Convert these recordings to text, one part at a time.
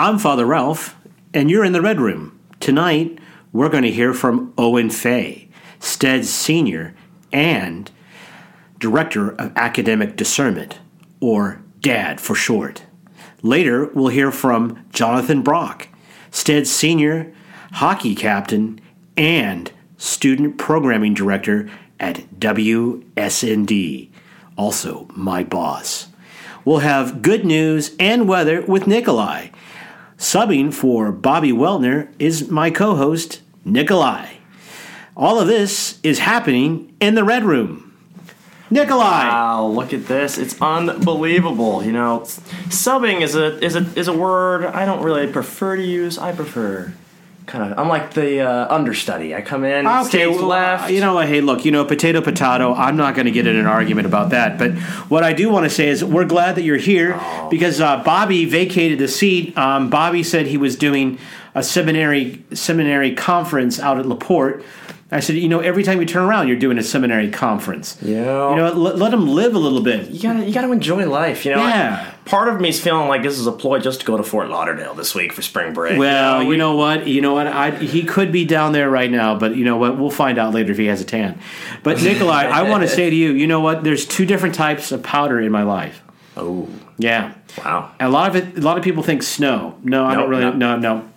I'm Father Ralph, and you're in the Red Room. Tonight, we're going to hear from Owen Fay, Stead's senior and Director of Academic Discernment, or DAD for short. Later, we'll hear from Jonathan Brock, Stead's senior hockey captain and student programming director at WSND, also my boss. We'll have good news and weather with Nikolai. Subbing for Bobby Weltner is my co host, Nikolai. All of this is happening in the Red Room. Nikolai! Wow, look at this. It's unbelievable. You know, subbing is a is a is a word I don't really prefer to use. I prefer kind of I'm like the uh, understudy. I come in, stage well, left. You know what? Hey, look, you know, potato, potato. I'm not going to get in an argument about that. But what I do want to say is we're glad that you're here because uh, Bobby vacated the seat. Um, Bobby said he was doing a seminary seminary conference out at Laporte. I said, you know, every time you turn around, you're doing a seminary conference. Yeah. You know, let, let him live a little bit. you gotta you gotta enjoy life. You know. Yeah. I- part of me is feeling like this is a ploy just to go to Fort Lauderdale this week for spring break. Well, we- you know what? You know what? I, he could be down there right now, but you know what? We'll find out later if he has a tan. But Nikolai, I want to say to you, you know what? There's two different types of powder in my life. Oh, Yeah. wow. A lot of it. A lot of people think snow. No, I don't really. No, no. no,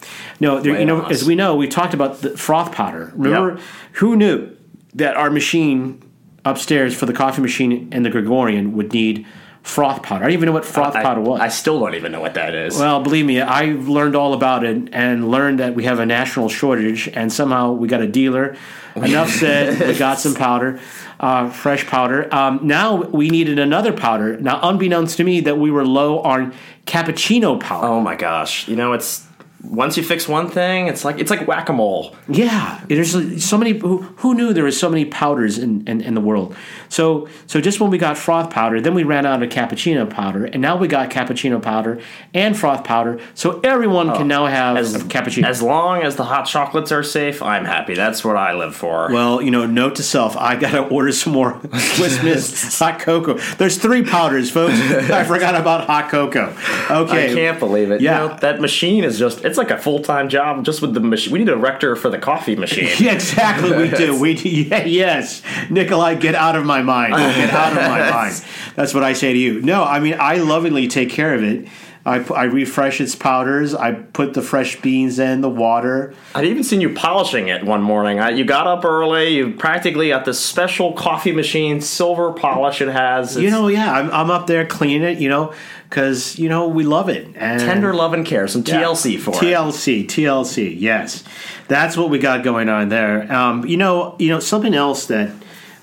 no. There, you know, as we know, we talked about the froth powder. Remember, Yep. who knew that our machine upstairs for the coffee machine and the Gregorian would need froth powder? I didn't even know what froth I, powder was. I still don't even know what that is. Well, believe me, I learned all about it and learned that we have a national shortage, and somehow we got a dealer. Enough said, we got some powder, uh, fresh powder. Um, now we needed another powder. Now, unbeknownst to me, that we were low on cappuccino powder. oh my gosh. You know, it's once you fix one thing, it's like it's like whack a mole. Yeah, there's so many. Who, who knew there was so many powders in, in, in the world? So so just when we got froth powder, then we ran out of cappuccino powder, and now we got cappuccino powder and froth powder. So everyone can oh, now have As cappuccino. As long as the hot chocolates are safe, I'm happy. That's what I live for. Well, you know, note to self: I gotta order some more Swiss Miss hot cocoa. There's three powders, folks. I forgot about hot cocoa. Okay, I can't believe it. Yeah. You know, that machine is just, it's like a full time job just with the machine. We need a rector for the coffee machine. Yeah, exactly. We do. We do. Yeah, yes, Nikolai, get out of my mind. Get out of my mind. That's what I say to you. No, I mean I lovingly take care of it. I, I refresh its powders. I put the fresh beans in, the water. I'd even seen you polishing it one morning. I, you got up early, you practically got this special coffee machine, silver polish it has. You know, yeah, I'm, I'm up there cleaning it. You know, because you know we love it. And tender love and care, some Yeah. TLC for it. TLC, TLC. Yes, that's what we got going on there. Um, you know, you know something else that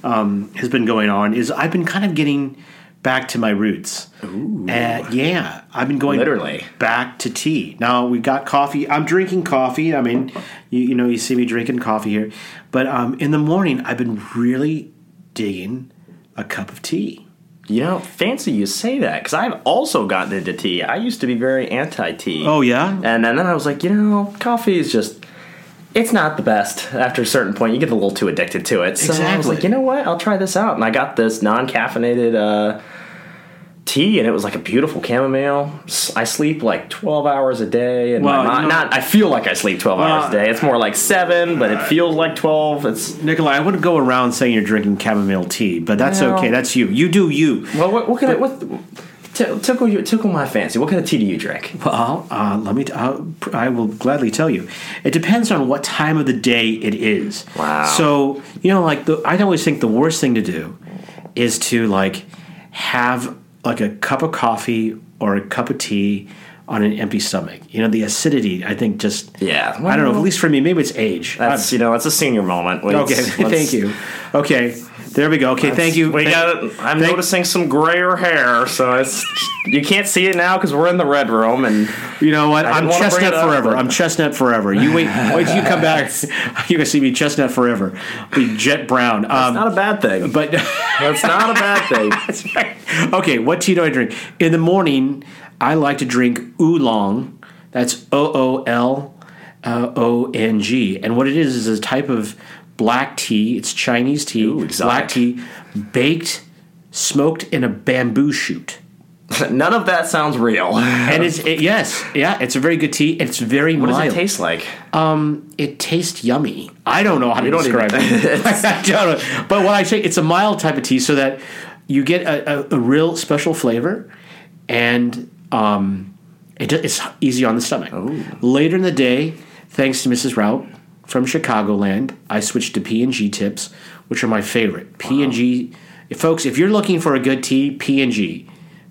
um, has been going on is I've been kind of getting back to my roots. Ooh. yeah, I've been going Literally. back to tea. Now we got coffee. I'm drinking coffee. I mean, you, you know, you see me drinking coffee here, but um, in the morning I've been really digging a cup of tea. You know, fancy you say that because I've also gotten into tea. I used to be very anti tea. Oh yeah, And, and then I was like, you know, coffee is just. It's not the best. After a certain point, you get a little too addicted to it. So I was like, you know what? I'll try this out. And I got this non-caffeinated uh, tea, and it was like a beautiful chamomile. I sleep like twelve hours a day, and Well, my you know- not. I feel like I sleep twelve Well, hours a day. It's more like seven, but it feels like twelve. It's Nikolai, I wouldn't go around saying you're drinking chamomile tea, but that's Well- okay. That's you. You do you. well. What, what can I? What t- tickle you? Tickle my fancy. What kind of tea do you drink? Well, uh, let me. T- I will gladly tell you. It depends on what time of the day it is. Wow. So you know, like the, I always think the worst thing to do is to like have like a cup of coffee or a cup of tea on an empty stomach. You know, the acidity. I think just. Yeah, I don't know. At least for me, maybe it's age. That's you know, it's a senior moment. Let's- okay. let's- thank you. Okay. There we go. Okay. Thank you. We Thank- got. I'm thank- noticing some grayer hair, so it's you can't see it now because we're in the red room, and You know what? I'm didn't wanna bring chestnut forever. I'm chestnut forever. You wait. wait till you come back. You're gonna see me chestnut forever. Be jet brown. Um, not a bad thing. but That's not a bad thing. That's right. Okay, what tea do I drink? In the morning, I like to drink oolong. That's O O L O N G. And what it is is a type of black tea. It's Chinese tea. Ooh, black tea, baked, smoked in a bamboo shoot. None of that sounds real. and it's it, yes, yeah, it's a very good tea. It's very What mild. does it taste like? Um, it tastes yummy. I don't know how to don't describe even- it. I don't know. But what I say it's a mild type of tea, so that you get a, a, a real special flavor, and um, it, it's easy on the stomach. Later in the day, thanks to Mrs. Rout from Chicagoland, I switched to P and G tips, which are my favorite. P and G, folks, if you're looking for a good tea, P and G,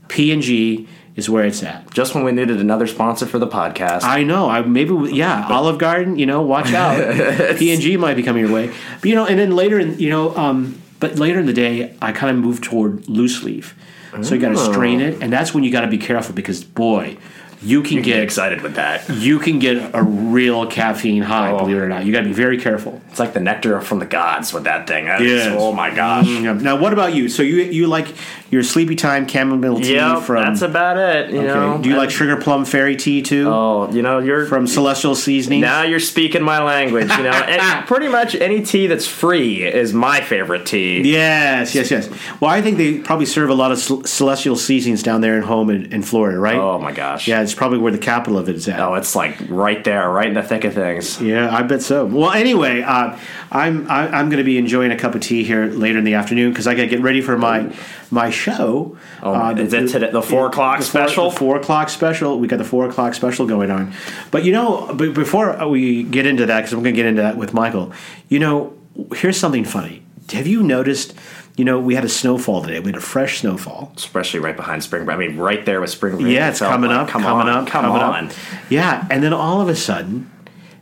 P and G is where it's at. Just when we needed another sponsor for the podcast. I know. I maybe yeah, Olive Garden. You know, watch out. P and G might be coming your way. But you know, and then later in you know, um, but later in the day, I kind of moved toward loose leaf. So you got to strain it, oh. and that's when you got to be careful because boy, you can you get get excited with that. you can get a real caffeine high. Oh. Believe it or not, you got to be very careful. It's like the nectar from the gods with that thing. That is- Yes. Oh my gosh. Mm, Now, what about you? So you you like your sleepy time chamomile tea Yep, from? that's about it. You okay. know. Do you like sugar plum fairy tea too? Oh, you know, you're from Celestial Seasonings. now you're speaking my language. You know, and pretty much any tea that's free is my favorite tea. Yes, yes, yes. Well, I think they probably serve a lot of celestial seasonings down there in home in, in Florida, right? Oh my gosh. Yeah, it's probably where the capital of it is at. Oh, it's like right there, right in the thick of things. Yeah, I bet so. Well, anyway, uh, I'm I, I'm going to be enjoying a cup of tea here later in the afternoon because I got to get ready for my my show. Oh, Uh, is it the four o'clock the four- special? the four o'clock special. We got the four o'clock special going on. But you know, b- before we get into that, because I'm going to get into that with Michael. You know, here's something funny. Have you noticed? You know, we had a snowfall today. We had a fresh snowfall. Especially right behind spring break. I mean, right there with spring break. Yeah, it's coming like, up, Come coming on, up, come coming on. up. Yeah, and then all of a sudden,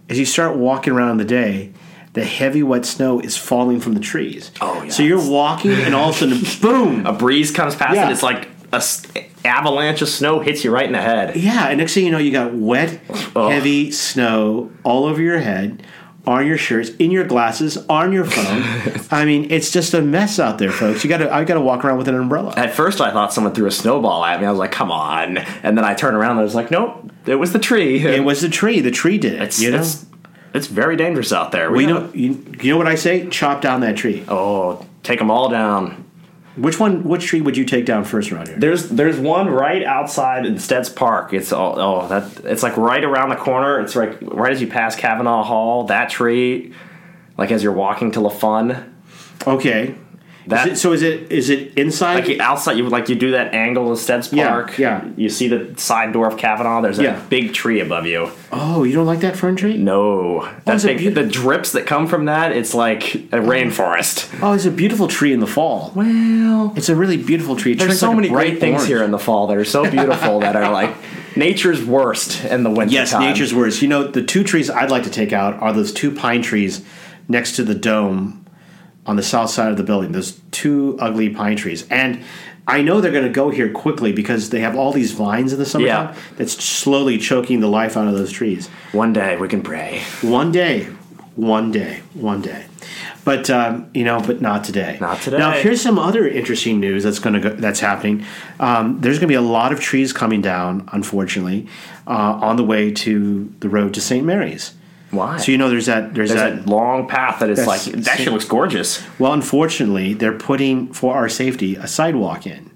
as you start walking around in the day, the heavy wet snow is falling from the trees. Oh, yeah. So you're walking, and all of a sudden, boom! A breeze comes past Yeah. and it's like a s- avalanche of snow hits you right in the head. Yeah, and next thing you know, you got wet, Oh. heavy snow all over your head, on your shirts, in your glasses, on your phone. I mean, it's just a mess out there, folks. You got to, I got to walk around with an umbrella. At first, I thought someone threw a snowball at me. I was like, "Come on!" And then I turned around and I was like, "Nope, it was the tree." It was the tree. The tree did it. it's, you know. it's it's very dangerous out there. you don't- know, you, you know what I say? Chop down that tree. Oh, take them all down. Which one? Which tree would you take down first around here? There's there's one right outside in Stead's Park. It's all oh that it's like right around the corner. It's like right as you pass Cavanaugh Hall. That tree, like as you're walking to La Fun. Okay. That Is it, so is it is it inside? like outside you like you do that angle of Stead's Park. yeah. You see the side door of Cavanaugh. There's a Yeah. big tree above you. oh, you don't like that fern tree? No, oh, that is it big, beautiful? the drips that come from that. It's like a oh. rainforest. Oh, it's a beautiful tree in the fall. Well, It's a really beautiful tree. It there's so like many great things orange. here in the fall that are so beautiful that are like nature's worst in the winter. Yes, time. nature's worst. You know, the two trees I'd like to take out are those two pine trees next to the dome on the south side of the building. Those two ugly pine trees. And I know they're going to go here quickly because they have all these vines in the summertime Yeah. that's slowly choking the life out of those trees. One day we can pray. One day, one day, one day. But um, you know, but not today. Not today. Now, here's some other interesting news that's going to go, that's happening. Um, there's going to be a lot of trees coming down, unfortunately, uh, on the way to the road to St. Mary's. Why? So you know, there's that. There's, There's that. a long path that is like that actually looks gorgeous. well, unfortunately, they're putting for our safety a sidewalk in,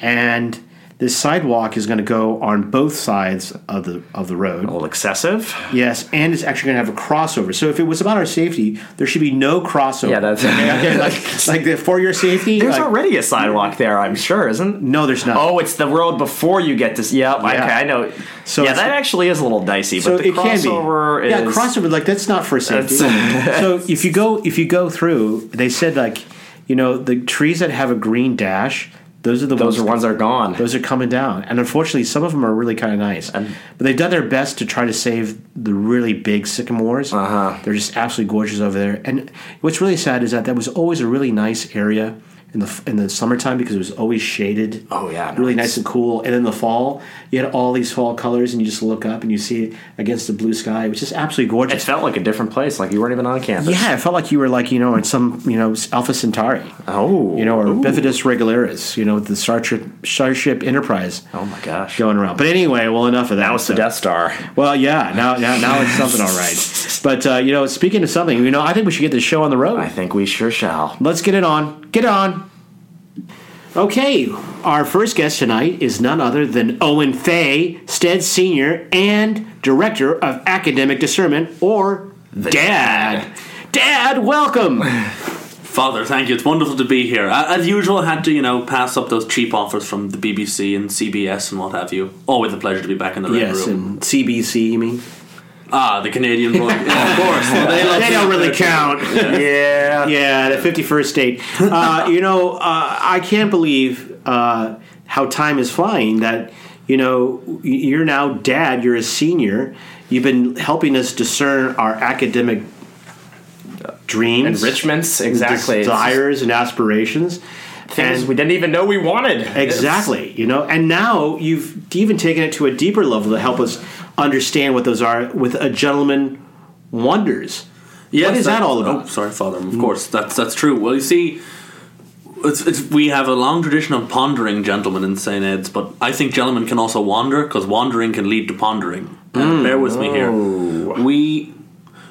and this sidewalk is going to go on both sides of the of the road. A little excessive. Yes, and it's actually going to have a crossover. So if it was about our safety, there should be no crossover. Yeah, that's- okay, okay, like, like the, for your safety. There's like- already a sidewalk there, I'm sure, isn't? no, there's not. Oh, it's the road before you get to. Yep. Okay, Yeah. I know. So yeah, that actually is a little dicey, so but the it can be. crossover is. yeah, crossover. Like that's not for safety. So if you go if you go through, they said like, you know, the trees that have a green dash, those are the Those ones are ones that are gone. Those are coming down, and unfortunately, some of them are really kind of nice. but they've done their best to try to save the really big sycamores. Uh-huh. They're just absolutely gorgeous over there. And what's really sad is that that was always a really nice area in the in the summertime because it was always shaded. Oh, yeah, really nice. nice and cool. And in the fall, you had all these fall colors, and you just look up and you see it against the blue sky, which is absolutely gorgeous. It felt like a different place, like you weren't even on campus. Yeah, it felt like you were like you know in some you know Alpha Centauri, Oh. you know, or Ooh. Bifidus regularis, you know, with the Starship Starship Enterprise Oh my gosh. going around. But anyway, well, enough of that. That was the Death Star. Well, yeah, now now now it's something, all right. But uh, you know, speaking of something, you know, I think we should get this show on the road. I think we sure shall. Let's get it on. Get it on. Okay, our first guest tonight is none other than Owen Fay, Stead Senior and Director of Academic Discernment, or Dad. Dad, welcome. Father, thank you. It's wonderful to be here. As usual, I had to, you know, pass up those cheap offers from the BBC and CBS and what have you. Always a pleasure to be back in the Red yes, Room. and CBC, you mean? Ah, the Canadian voice. yeah, of course. They They don't really count. Yeah. Yeah, the 51st state. Uh, you know, uh, I can't believe uh, how time is flying that, you know, you're now dad, you're a senior. You've been helping us discern our academic dreams, Enrichments, exactly. Desires, and aspirations. Things And- we didn't even know we wanted. Exactly, you know, and now you've even taken it to a deeper level to help us understand what those are with a gentleman wonders. Yes, what is that all about? Oh, sorry, Father. Of course, that's that's true. Well, you see, it's, it's, we have a long tradition of pondering gentlemen in St. Ed's, but I think gentlemen can also wander because wandering can lead to pondering. Uh, bear with me here. We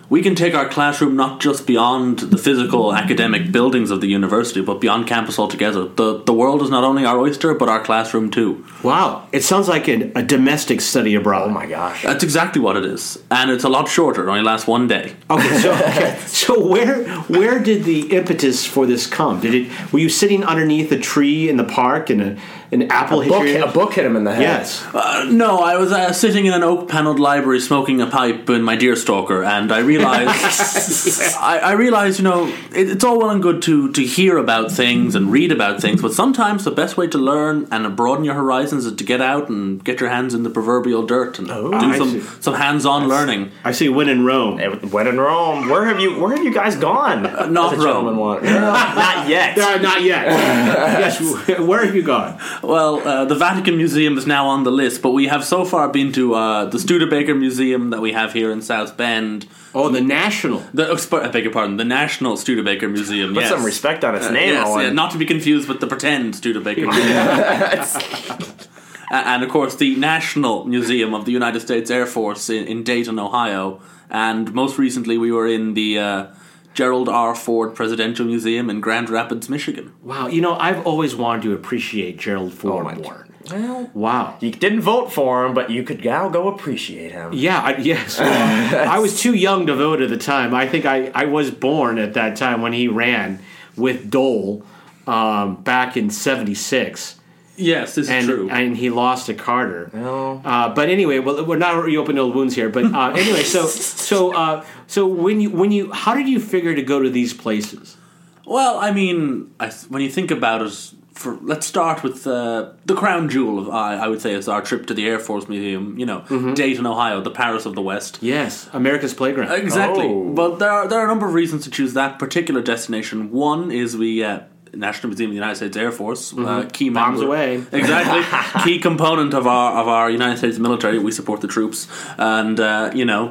we can take our classroom not just beyond the physical academic buildings of the university, but beyond campus altogether. The the world is not only our oyster, but our classroom too. Wow, it sounds like an, a domestic study abroad. Oh my gosh. That's exactly what it is, and it's a lot shorter. It only lasts one day. Okay, so okay. so where where did the impetus for this come? Did it were you sitting underneath a tree in the park and a, an apple hit Book, your a book hit him in the head. Yes. Uh, no, I was uh, sitting in an oak panelled library smoking a pipe in my deerstalker, and I realized, I, I realized, you know, it, it's all well and good to to hear about things and read about things, but sometimes the best way to learn and broaden your horizons is to get out and get your hands in the proverbial dirt and do Oh, I see. some some hands on learning. I see when in Rome. It When in Rome, where have you where have you guys gone? not As a gentleman Rome. want- not yet. Uh, not yet. yes, where have you gone? Well, uh, the Vatican Museum is now on the list, but we have so far been to uh, the Studebaker Museum that we have here in South Bend. Oh, the national. The, oh, sp- I beg your pardon, the National Studebaker Museum. Put yes. some respect on its name, yes, Owen. yeah, not to be confused with the pretend Studebaker Museum. And of course, the National Museum of the United States Air Force in, in Dayton, Ohio. And most recently, we were in the uh, Gerald R. Ford Presidential Museum in Grand Rapids, Michigan. Wow, you know, I've always wanted to appreciate Gerald Ford my more. Well, Wow. you didn't vote for him, but you could now go appreciate him. Yeah, I, yes. I was too young to vote at the time. I think I, I was born at that time when he ran with Dole um, back in 76. Yes, this and is true. and he lost to Carter. No. Uh, but anyway, well, we're not reopening old wounds here. But uh, anyway, so so uh, so when you when you how did you figure to go to these places? Well, I mean, I, when you think about it, for let's start with uh, the crown jewel of I, I would say is our trip to the Air Force Museum. You know, Mm-hmm. Dayton, Ohio, the Paris of the West. Yes, America's playground. Exactly. Oh. But there are there are a number of reasons to choose that particular destination. One is we. Uh, National Museum of the United States Air Force, uh, key Mm-hmm. Bombs member, away. exactly key component of our of our United States military. We support the troops, and uh, you know,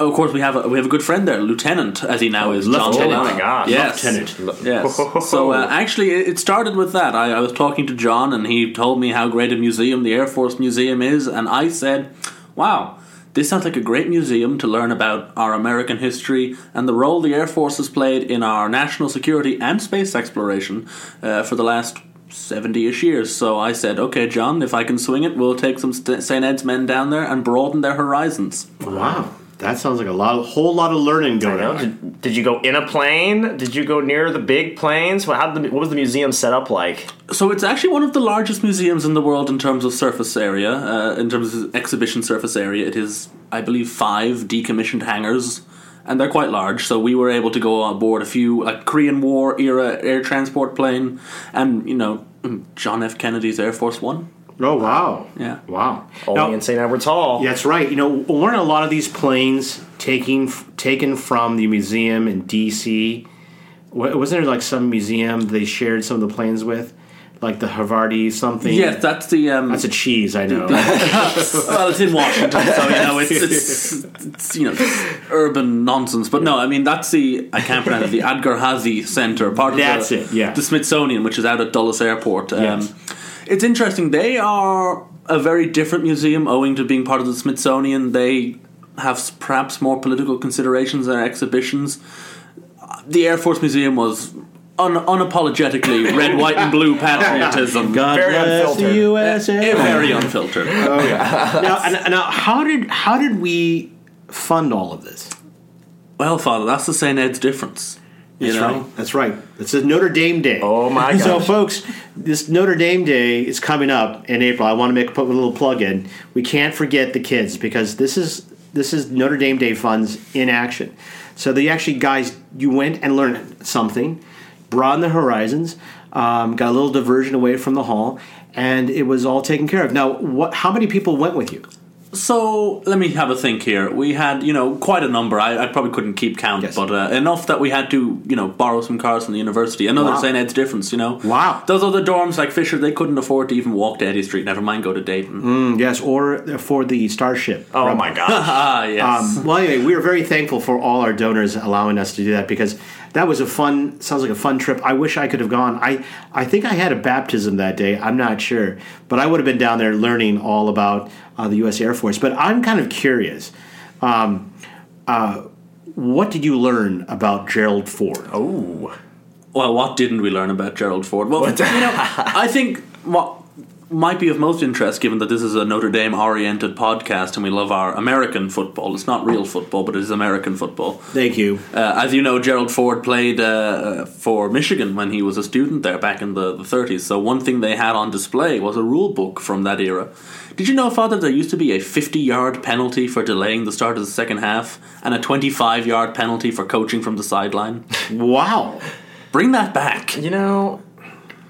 of course, we have a, we have a good friend there, Lieutenant, as he now is, John Lieutenant. Delano. Oh my gosh. yes, Lieutenant. Yes. So uh, actually, it it started with that. I, I was talking to John, and he told me how great a museum the Air Force Museum is, and I said, "Wow." This sounds like a great museum to learn about our American history and the role the Air Force has played in our national security and space exploration uh, for the last 70 ish years. So I said, okay, John, if I can swing it, we'll take some St- St. Ed's men down there and broaden their horizons. Wow, that sounds like a lot, a whole lot of learning going on. did, did you go in a plane? Did you go near the big planes? What, how did the, what was the museum set up like? So it's actually one of the largest museums in the world in terms of surface area, uh, in terms of exhibition surface area. It is, I believe, five decommissioned hangars, and they're quite large. So we were able to go on board a few like Korean War era air transport plane, and you know John F. Kennedy's Air Force One. Oh wow, Yeah. wow. Only Now- in St. Edward's Hall. That's right. You know, weren't a lot of these planes taking taken from the museum in D.C.? Wa- Wasn't there like some museum they shared some of the planes with, like the Havarti something? Yes, that's the. Um, that's a cheese. I know. well, it's in Washington, so you know it's, it's, it's you know it's urban nonsense. But no, I mean that's the I can't pronounce it. The Udvar-Hazy Center, part of That's the, it, yeah. the Smithsonian, which is out at Dulles Airport. Um, Yes. It's interesting. They are a very different museum, owing to being part of the Smithsonian. They have perhaps more political considerations in their exhibitions. The Air Force Museum was un- unapologetically red, white, and blue patriotism. God Very bless the. USA. Eh, Very unfiltered. now, and- now, how did how did we fund all of this? Well, Father, that's the St. Ed's difference. You That's know? right. That's right. It's a Notre Dame Day. Oh, my So, folks, this Notre Dame Day is coming up in April. I want to make put a little plug in. We can't forget the kids because this is this is Notre Dame Day funds in action. So, the actually guys, you went and learned something, broadened the horizons, um, got a little diversion away from the hall, and it was all taken care of. Now, what? How many people went with you? So let me have a think here. We had, you know, quite a number. I, I probably couldn't keep count, Yes. but uh, enough that we had to, you know, borrow some cars from the university. Another Wow. St. Ed's difference, you know. Wow. Those other dorms like Fisher, they couldn't afford to even walk to Eddie Street. Never mind go to Dayton. Mm, yes, or for the Starship. Oh my gosh. Ah, yes. Um, well, anyway, we were very thankful for all our donors allowing us to do that because that was a fun. Sounds like a fun trip. I wish I could have gone. I I think I had a baptism that day. I'm not sure, but I would have been down there learning all about uh, the U.S. Air Force. But I'm kind of curious. Um, uh, what did you learn about Gerald Ford? oh. Well, what didn't we learn about Gerald Ford? Well, you know, I think what might be of most interest, given that this is a Notre Dame oriented podcast and we love our American football. It's not real football, but it is American football. Thank you. Uh, as you know, Gerald Ford played uh, for Michigan when he was a student there back in the, the 30s. So, one thing they had on display was a rule book from that era. Did you know, Father, there used to be a 50 yard penalty for delaying the start of the second half and a 25 yard penalty for coaching from the sideline? Wow. Bring that back. You know,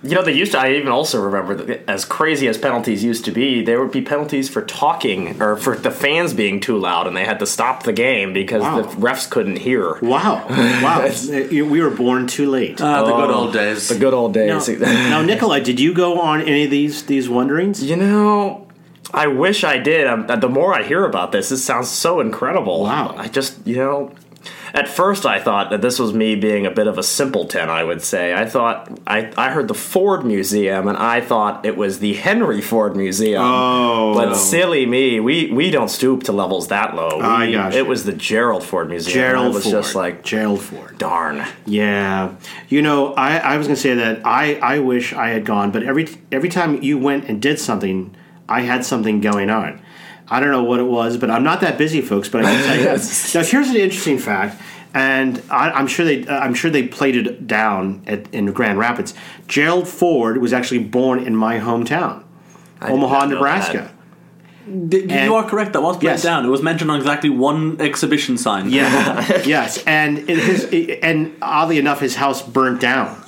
you know they used to. I even also remember that as crazy as penalties used to be, there would be penalties for talking or for the fans being too loud, and they had to stop the game because Wow. the refs couldn't hear. Wow. Wow. Uh, we were born too late. Ah, the good Oh, old days. The good old days. now, Nikolai, did you go on any of these these wanderings? You know, I wish I did. Um, the more I hear about this, this sounds so incredible. Wow. I just, you know, at first I thought that this was me being a bit of a simpleton, I would say. I thought, I, I heard the Ford Museum and I thought it was the Henry Ford Museum. Oh. But silly me, we, we don't stoop to levels that low. I We- gotcha. It was the Gerald Ford Museum. Gerald I was Ford. just like, Gerald Ford. darn. Yeah, you know, I, I was gonna say that I, I wish I had gone, but every every time you went and did something, I had something going on. I don't know what it was, but I'm not that busy, folks. But I can tell you. now, here's an interesting fact, and I, I'm sure they uh, I'm sure they played it down at, in Grand Rapids. Gerald Ford was actually born in my hometown, did Omaha, Nebraska. D- And- you are correct. That was played Yes. down. It was mentioned on exactly one exhibition sign. Yeah, yes, and it, his and oddly enough, his house burnt down.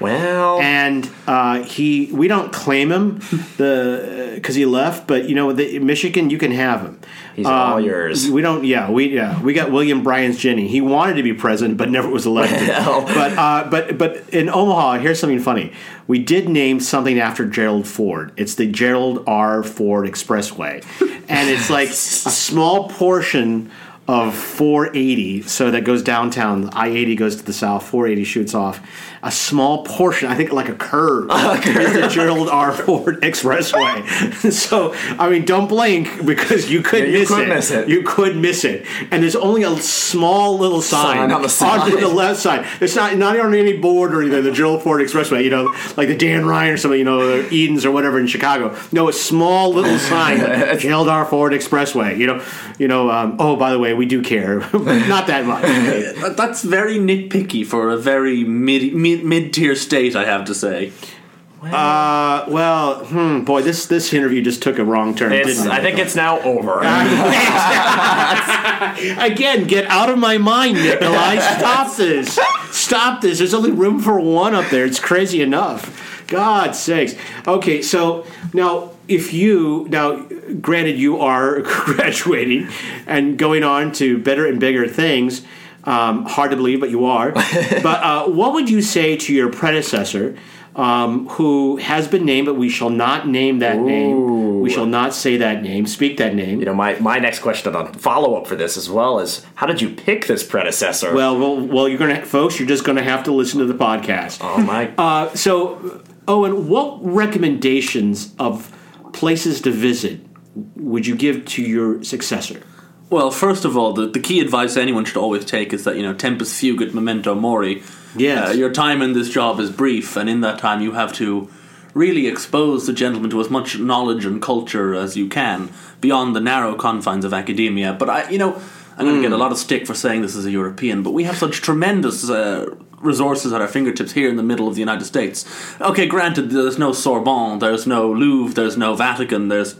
Well, and uh, he we don't claim him the because he left, but you know the Michigan you can have him. He's all yours. We don't. Yeah, we yeah we got William Bryan's Jenny. He wanted to be president, but never was elected. Well. but uh, but but in Omaha, here's something funny. We did name something after Gerald Ford. It's the Gerald R. Ford Expressway, and it's like a small portion of 480. So that goes downtown. I 80 goes to the south. 480 shoots off. A small portion, I think, like a curve, is the Gerald R. Ford Expressway. so I mean, don't blink because you could Yeah, you miss could it. miss it. You could miss it, and there's only a small little sign, Sign on the side. the left side. It's not not on any board or anything. The Gerald Ford Expressway, you know, like the Dan Ryan or something, you know, Edens or whatever in Chicago. No, a small little sign, Gerald R. Ford Expressway. You know, you know. Um, oh, by the way, we do care, not that much. That's very nitpicky for a very mid mid mid tier state, I have to say. Uh, well, hmm, boy, this this interview just took a wrong turn. it's, didn't it? I think it's now over. Again, get out of my mind, Nikolai. Stop this. Stop this. There's only room for one up there. It's crazy enough. God's sakes. Okay, so now if you now granted you are graduating and going on to better and bigger things, um, hard to believe, but you are. but uh, what would you say to your predecessor? Um, who has been named, but we shall not name that name. We shall not say that name, speak that name. You know, my, my next question on follow up for this as well is how did you pick this predecessor? Well, well, well, you're gonna, folks. You're just gonna have to listen to the podcast. oh my. Uh, so, Owen, what recommendations of places to visit would you give to your successor? Well, first of all, the, the key advice anyone should always take is that, you know, tempus fugit memento mori. Yes. Uh, your time in this job is brief, and in that time you have to really expose the gentleman to as much knowledge and culture as you can beyond the narrow confines of academia. But I, you know, I'm going to get a lot of stick for saying this as a European, but we have such tremendous uh, resources at our fingertips here in the middle of the United States. Okay, granted, there's no Sorbonne, there's no Louvre, there's no Vatican, there's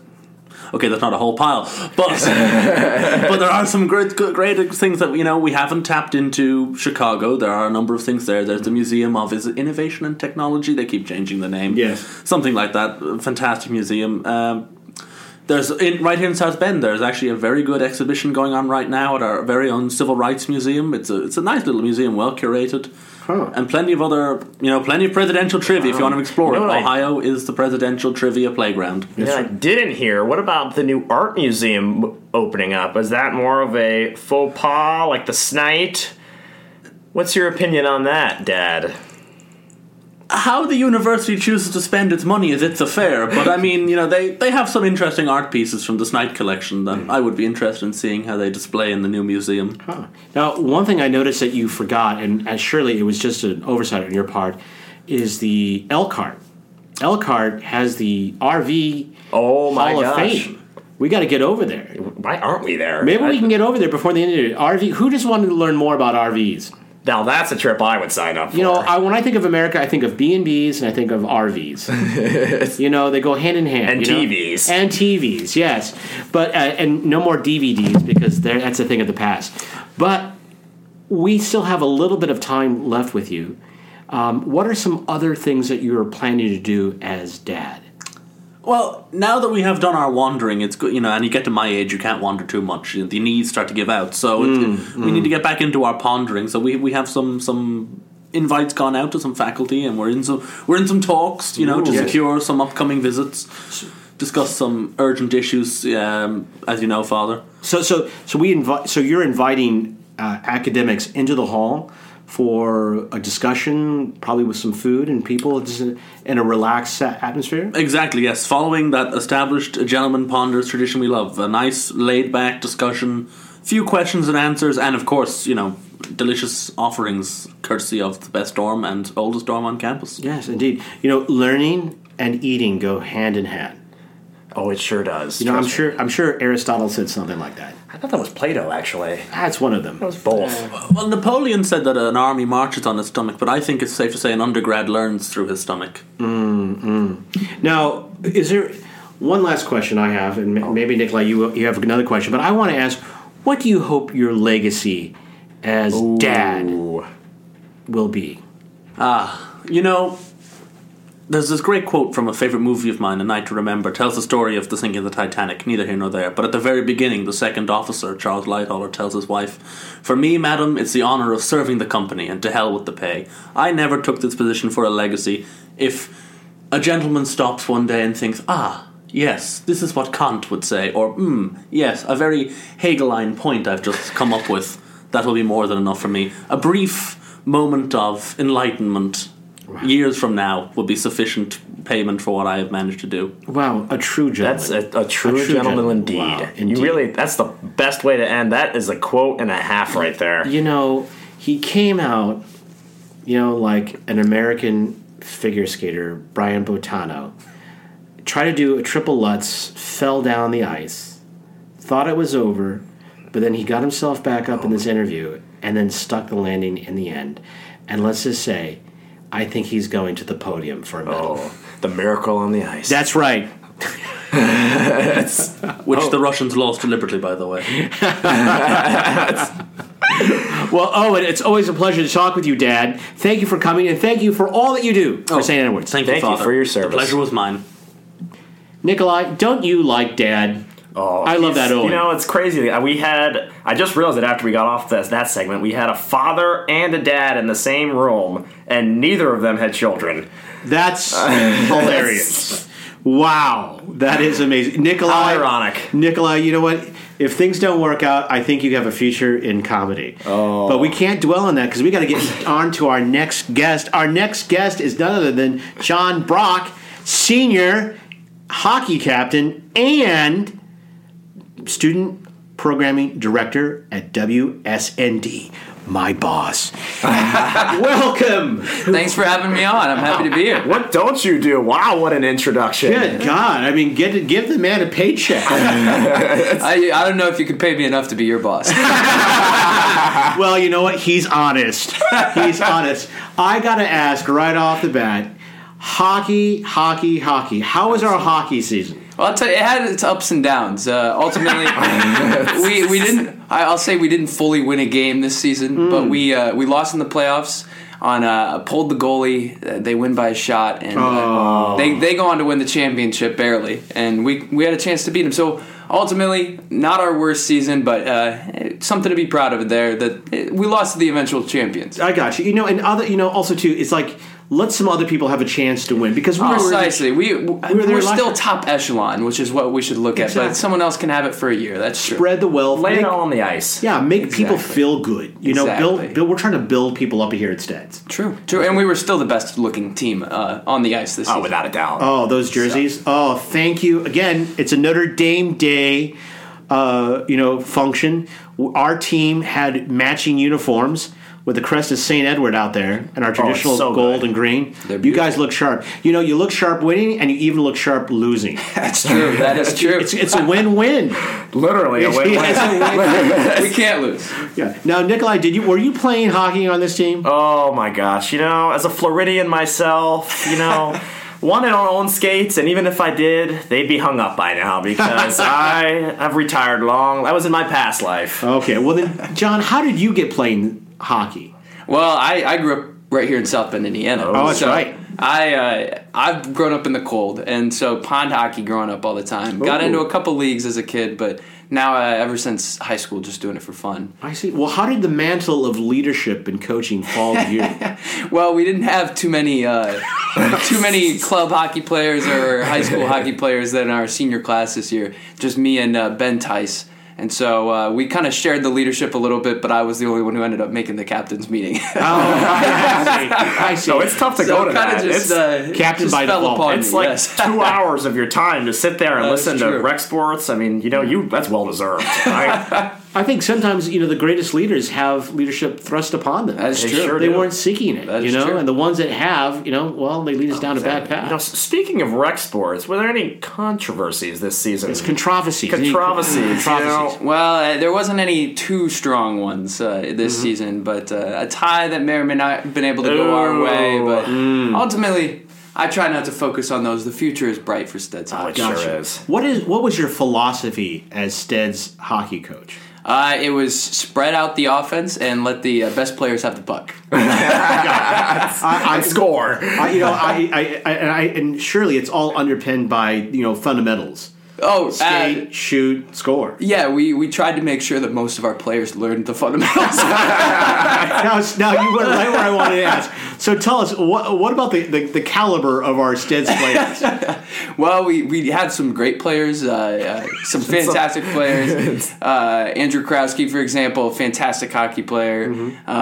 okay, that's not a whole pile, but but there are some great great things that you know we haven't tapped into. Chicago, there are a number of things there. There's the Museum of is Innovation and Technology. They keep changing the name. Yes. something like that. Fantastic museum. Um, there's in, right here in South Bend. There's actually a very good exhibition going on right now at our very own Civil Rights Museum. It's a it's a nice little museum, well curated, Huh. and plenty of other you know plenty of presidential trivia if you want to explore You know it. what I- Ohio is the presidential trivia playground. Yeah, I didn't hear. What about the new art museum opening up? Is that more of a faux pas, like the Snite? What's your opinion on that, Dad? How the university chooses to spend its money is its affair. But I mean, you know, they, they have some interesting art pieces from the Snite collection that hmm. I would be interested in seeing how they display in the new museum. Huh. Now, one thing I noticed that you forgot, and, and surely it was just an oversight on your part, is the Elkhart. Elkhart has the RV Oh my Hall gosh. of Fame. We got to get over there. Why aren't we there? Maybe I- we can get over there before the end of the RV. Who just wanted to learn more about RVs? Now that's a trip I would sign up for. You know, I, when I think of America, I think of B and B's and I think of RVs. you know, they go hand in hand. And you know? TVs. and TVs, yes, but uh, and no more DVDs because that's a thing of the past. But we still have a little bit of time left with you. Um, what are some other things that you're planning to do as dad? Well, now that we have done our wandering, it's good, you know, and you get to my age, you can't wander too much. You know, the knees start to give out, so it, we need to get back into our pondering. So we, we have some some invites gone out to some faculty, and we're in some we're in some talks, you know, to Ooh. secure some upcoming visits, discuss some urgent issues. Um, as you know, Father. So, so, so we invite. So you're inviting uh, academics into the hall for a discussion, probably with some food and people, just in in a relaxed atmosphere. Exactly, yes. Following that established gentleman ponders tradition we love. A nice laid back discussion, few questions and answers, and of course, you know, delicious offerings courtesy of the best dorm and oldest dorm on campus. Yes, indeed. You know, learning and eating go hand in hand. Oh, it sure does. You know, I'm Trust me. sure. I'm sure Aristotle said something like that. I thought that was Plato, actually. That's one of them. That was both. Well, Napoleon said that an army marches on its stomach, but I think it's safe to say an undergrad learns through his stomach. Now, is there one last question I have, and ma- maybe Nikolai, you you have another question, but I want to ask, what do you hope your legacy as dad will be? Ah, you know, there's this great quote from a favorite movie of mine, A Night to Remember, tells the story of the sinking of the Titanic, neither here nor there. But at the very beginning, the second officer, Charles Lightoller, tells his wife, For me, madam, it's the honour of serving the company, and to hell with the pay. I never took this position for a legacy. If a gentleman stops one day and thinks, ah, yes, this is what Kant would say, or, hmm, yes, a very Hegelian point I've just come up with, that will be more than enough for me. A brief moment of enlightenment years from now will be sufficient payment for what I have managed to do. Wow, a true That's gentleman. a, a true, true gentleman gentleman. indeed. Wow, indeed. You really, that's the best way to end. That is a quote and a half right there. you know, he came out, you know, like an American figure skater, Brian Boitano, tried to do a triple Lutz, fell down the ice, thought it was over, but then he got himself back up in oh. this interview and then stuck the landing in the end. And let's just say, I think he's going to the podium for a medal. Oh, the miracle on the ice. That's right. Which the oh. Russians lost deliberately, by the way. Well, Owen, it's always a pleasure to talk with you, Dad. Thank you for coming, and thank you for all that you do for oh, St. Edwards. Thank, Thank you Father. for your The service. pleasure was mine. Nikolai, don't you like Dad? Oh, I love that Owen. You know, it's crazy. Uh, we had. I just realized that after we got off this, that segment, we had a father and a dad in the same room, and neither of them had children. That's hilarious. Wow, that is amazing, Nikolai. How ironic. Nikolai. You know what? If things don't work out, I think you have a future in comedy. Oh. But we can't dwell on that because we got to get on to our next guest. Our next guest is none other than John Brock, senior hockey captain and student Programming Director at WSND, my boss. Welcome. Thanks for having me on. I'm happy to be here. What don't you do? Wow, what an introduction. Good God. I mean, get give the man a paycheck. I, I don't know if you could pay me enough to be your boss. well, you know what? He's honest. He's honest. I got to ask right off the bat hockey, hockey, hockey. How was our hockey season? Well, I'll tell you, it had its ups and downs. Uh, ultimately, we we didn't. I- I'll say we didn't fully win a game this season, but we uh, we lost in the playoffs. On uh, pulled the goalie, uh, they win by a shot, and uh, they they go on to win the championship barely. And we we had a chance to beat them. So ultimately, not our worst season, but uh, something to be proud of there. That uh, we lost to the eventual champions. I got you. You know, and other, you know, also too, it's like let some other people have a chance to win because we were Precisely, we, we were are there last still year. top echelon, which is what we should look at. But someone else can have it for a year. That's true. spread the wealth. Lay make- it all on the ice. yeah, make people feel good. You know, Exactly. build, build. We're trying to build people up here at Steds. True, true, and we were still the best looking team uh, on the ice this Oh, season. without a doubt. Oh, those jerseys. Oh, thank you again. It's a Notre Dame Day, uh, you know, function. Our team had matching uniforms with the crest of Saint Edward out there and our oh, traditional Oh, so gold good. and green. You guys look sharp. You know, you look sharp winning, and you even look sharp losing. That's true. That is true. It's it's a win-win. Literally a win-win. We can't lose. yeah. Now, Nikolai, did you were you playing hockey on this team? Oh my gosh, you know, as a Floridian myself, you know, one, I don't own skates, and even if I did, they'd be hung up by now because I have retired long. That was in my past life. Okay. Well, then, John, how did you get playing hockey? Well, I, I grew up right here in South Bend, Indiana. Oh, that's So right. I uh, I've grown up in the cold, and so pond hockey growing up all the time. Got into a couple leagues as a kid, but now uh, ever since high school, just doing it for fun. I see. Well, how did the mantle of leadership and coaching fall to you? Well, we didn't have too many uh, too many club hockey players or high school hockey players in our senior class this year. Just me and uh, Ben Tice. And so uh, we kind of shared the leadership a little bit, but I was the only one who ended up making the captain's meeting. oh, I see. I see. So it's tough to so go to that. just it's uh, Captain just by fell default. it's me, like yes. two hours of your time to sit there and That listen to rec sports. I mean, you know, you that's well deserved. I, I think sometimes you know the greatest leaders have leadership thrust upon them. That is They true. sure they do. weren't seeking it, That you know, true. and the ones that have, you know, well, they lead us down a bad you know, path. speaking of rec sports, were there any controversies this season? It's controversies. Controversies, you know. Well, uh, there wasn't any too strong ones uh, Mm-hmm. this season, but uh, a tie that may or may not have been able to go our way. But Mm. ultimately, I try not to focus on those. The future is bright for Steds Oh, hockey. it sure is. What is what was your philosophy as Stead's hockey coach? Uh, it was spread out the offense and let the uh, best players have the puck. I, I Score. I, you know, I, I, I, and I, and surely it's all underpinned by you know fundamentals: Oh, uh, skate, shoot, score. yeah, we, we tried to make sure that most of our players learned the fundamentals. now, now you went right where I wanted to ask. So tell us what what about the, the, the caliber of our Stead's players? Well, we, we had some great players, uh, uh, some fantastic players. Uh, Andrew Krauski, for example, fantastic hockey player. Mm-hmm. Uh,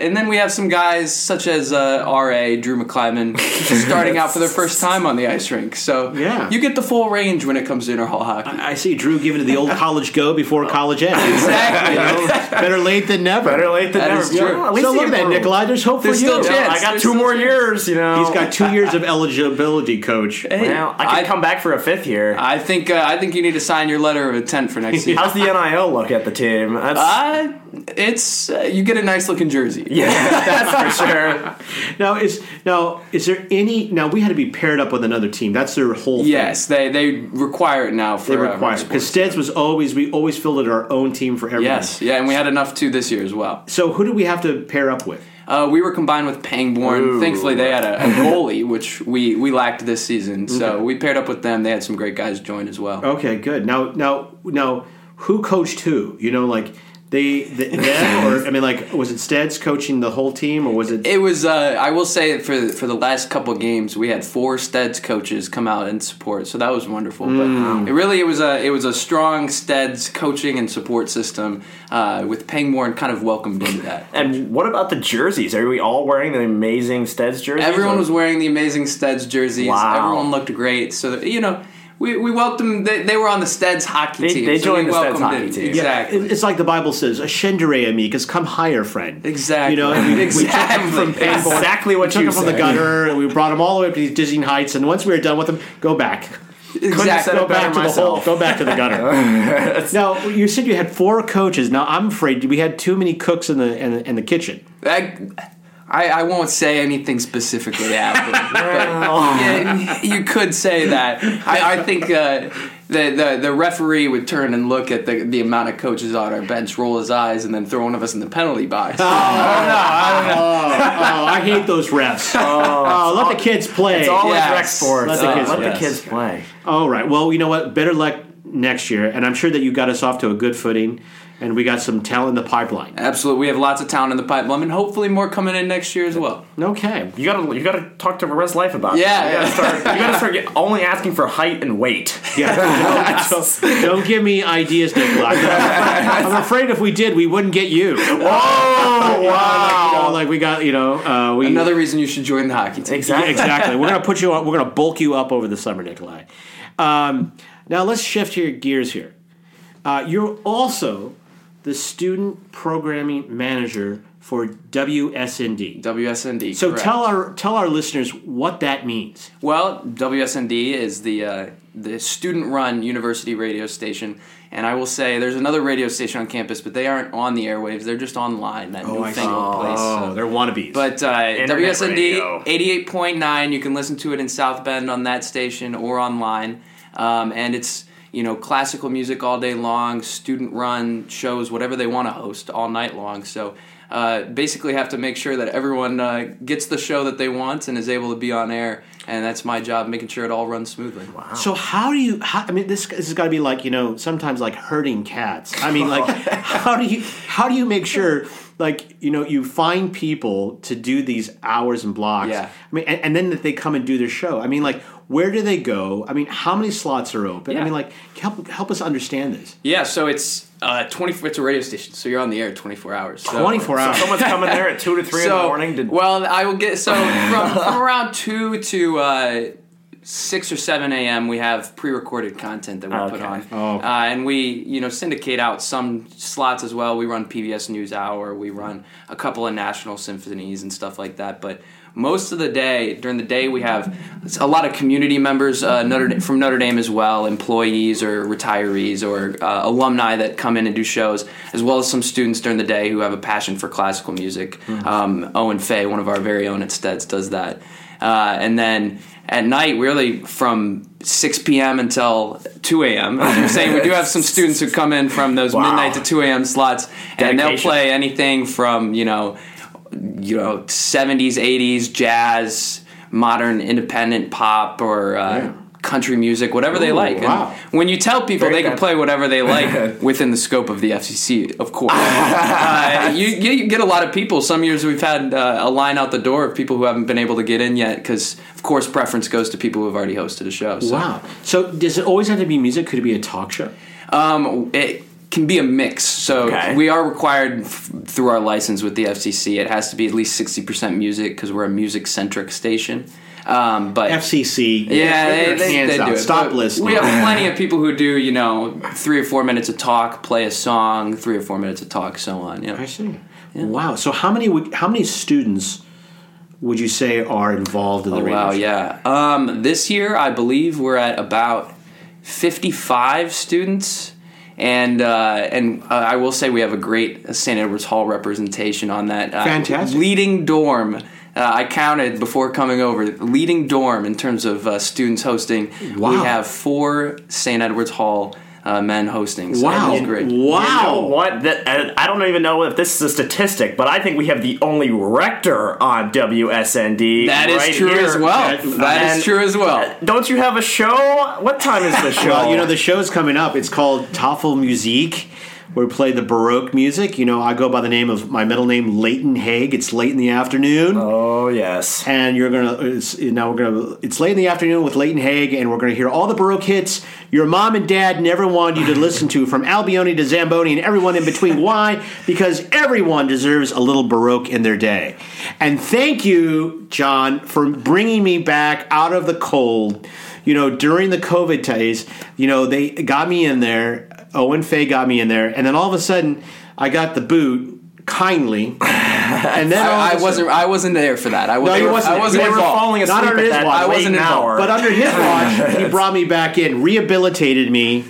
and then we have some guys such as uh, R.A., Drew McClyman, starting out for their first time on the ice rink. So Yeah. you get the full range when it comes to interhall hockey. I see Drew giving it the old college go before college ends. Exactly. You know, better late than never. Better late than That never. is true. Well, at least So look at that. Nikolai. There's hope There's for you. still Yeah, chance. I got There's two more chance. years, you know. He's got two years of eligibility, coach. Hey, Well, I could I- come back for a fifth year. I think uh, I think you need to sign your letter of intent for next year. How's the NIL look at the team? That's, Uh, it's uh, you get a nice looking jersey. yeah, that's for sure. Now is now is there any now we had to be paired up with another team. That's their whole thing. Yes, they they require it now for They uh, require rec because sports. Steads was always we always fielded our own team for everyone. Yes, yeah, and we had enough too this year as well. So who do we have to pair up with? Uh, we were combined with Pangborn. Ooh. Thankfully, they had a, a goalie, which we, we lacked this season. So we paired up with them. They had some great guys join as well. Okay, good. Now now now who coached who? You know, like they th- them or I mean, like was it Steads coaching the whole team or was it? It was. Uh, I will say for for the last couple games, we had four Steds coaches come out and support, so that was wonderful. But it really, it was a it was a strong Steds coaching and support system uh, with Pangborn kind of welcomed into that. And what about the jerseys? Are we all wearing the amazing Steds jerseys? Everyone or- was wearing the amazing Steds jerseys. Wow. Everyone looked great. So that, you know, we, we welcomed. They, they were on the Steads hockey They- team. they so joined the Steads hockey in. team. Exactly. it- It's like the Bible says, "A "Ascendere amicus, come higher, friend." Exactly. You know, and we, we took Exactly. him from painful, Exactly what we took you him from the gutter, and we brought him all the way up to these dizzying heights. And once we were done with them, go back, exactly. said go back better to the hole, go back to the gutter. now you said you had four coaches. Now I'm afraid we had too many cooks in the in the, in the kitchen. I, I, I won't say anything specifically happened, yeah, you could say that. I, I think uh, the, the the referee would turn and look at the, the amount of coaches on our bench, roll his eyes, and then throw one of us in the penalty box. Oh, I hate those refs. Oh, let the kids play. It's always Yes. rec sports. Let the Uh, kids- let yes. the kids play. All right. Well, you know what? Better luck next year, and I'm sure that you got us off to a good footing, and we got some talent in the pipeline. Absolutely, we have lots of talent in the pipeline, and hopefully more coming in next year as well. Okay. You gotta you gotta talk to Res Life about Yeah, that. You gotta start you gotta start get, only asking for height and weight. Yeah. don't, don't- don't give me ideas, Nikolai. I'm afraid if we did, we wouldn't get you. Oh wow! You know, like we got, you know, uh, we Another reason you should join the hockey team. Yeah, exactly. exactly. We're gonna put you on. We're gonna bulk you up over the summer, Nikolai. Um, now let's shift your gears here. Uh, you're also the student programming manager for WSND. WSND. So correct. tell our tell our listeners what that means. Well, WSND is the uh, the student-run university radio station, and I will say there's another radio station on campus, but they aren't on the airwaves; they're just online. That oh, new thing newfangled place. Oh, they're wannabes. But uh, WSND radio. 88.9, you can listen to it in South Bend on that station or online. Um, and it's, you know, classical music all day long, student run shows, whatever they want to host all night long. So uh, basically have to make sure that everyone uh, gets the show that they want and is able to be on air. And that's my job, making sure it all runs smoothly. Wow. So how do you? How, I mean, this, this has got to be like you know sometimes like herding cats. I mean, like how do you how do you make sure like you know you find people to do these hours and blocks? Yeah. I mean, and, and then that they come and do their show. I mean, like where do they go? I mean, how many slots are open? I mean, like help help us understand this. Yeah, so it's uh, 24, it's a radio station, so you're on the air 24 hours. So- Twenty four hours. Someone's coming there at two to three in the morning to well, I will get so from, from around two to uh, six or seven a.m. We have pre-recorded content that we put on, Oh. uh, and we you know syndicate out some slots as well. We run PBS News Hour, we run a couple of national symphonies and stuff like that, but. Most of the day, during the day, we have a lot of community members uh, Notre, from Notre Dame as well, employees or retirees or uh, alumni that come in and do shows, as well as some students during the day who have a passion for classical music. Um, Owen Fay, one of our very own at Steds, does that. Uh, and then at night, really from 6 p.m. until 2 a.m. As you're saying, we do have some students who come in from those Wow. midnight to 2 a.m. slots, and they'll play anything from you know, you know, 70s, 80s, jazz, modern independent pop, or uh, country music, whatever they Ooh, like. And wow. when you tell people Very they can play whatever they like within the scope of the FCC, of course, uh, you, you get a lot of people. Some years we've had uh, a line out the door of people who haven't been able to get in yet because, of course, preference goes to people who have already hosted a show. So. Wow. So does it always have to be music? Could it be a talk show? Um, it can be a mix. So Okay. we are required f- through our license with the FCC. It has to be at least sixty percent music because we're a music centric station. Um, but FCC. yeah, they, they, hands they do it. Stop But listening. We have plenty of people who do, you know, three or four minutes of talk, play a song, three or four minutes of talk, so on. Know. I see. Wow. So how many would, how many students would you say are involved in the Oh, radio? wow, show? yeah. Um, this year, I believe we're at about 55 students. And uh, and uh, I will say we have a great St. Edward's Hall representation on that. Uh, Fantastic. Leading dorm. Uh, I counted before coming over. Leading dorm in terms of uh, students hosting. Wow. We have four St. Edward's Hall uh, men hosting. So Wow. that's great. You know Wow. what? That, uh, I don't even know if this is a statistic, but I think we have the only rector on WSND. That is right true here. as well. That- that is true as well. Don't you have a show? What time is the show? Well, you know, the show's coming up. It's called Tafel Musik, where we play the Baroque music. You know, I go by the name of my middle name, Leighton Haig. It's late in the afternoon. oh yes. And you're gonna now we're gonna it's late in the afternoon with Leighton Haig, and we're gonna hear all the Baroque hits your mom and dad never wanted you to listen to, from Albinoni to Zamboni and everyone in between. Why? Because everyone deserves a little Baroque in their day. And thank you, John, for bringing me back out of the cold. you know, during the COVID days, you know, they got me in there. Oh, Owen Fay got me in there, and then all of a sudden, I got the boot kindly, and then I, I wasn't. I wasn't there for that. I, was, No, you wasn't. I wasn't They were falling Not asleep under at his that watch. I wasn't involved. hour. But under his watch, he brought me back in, rehabilitated me,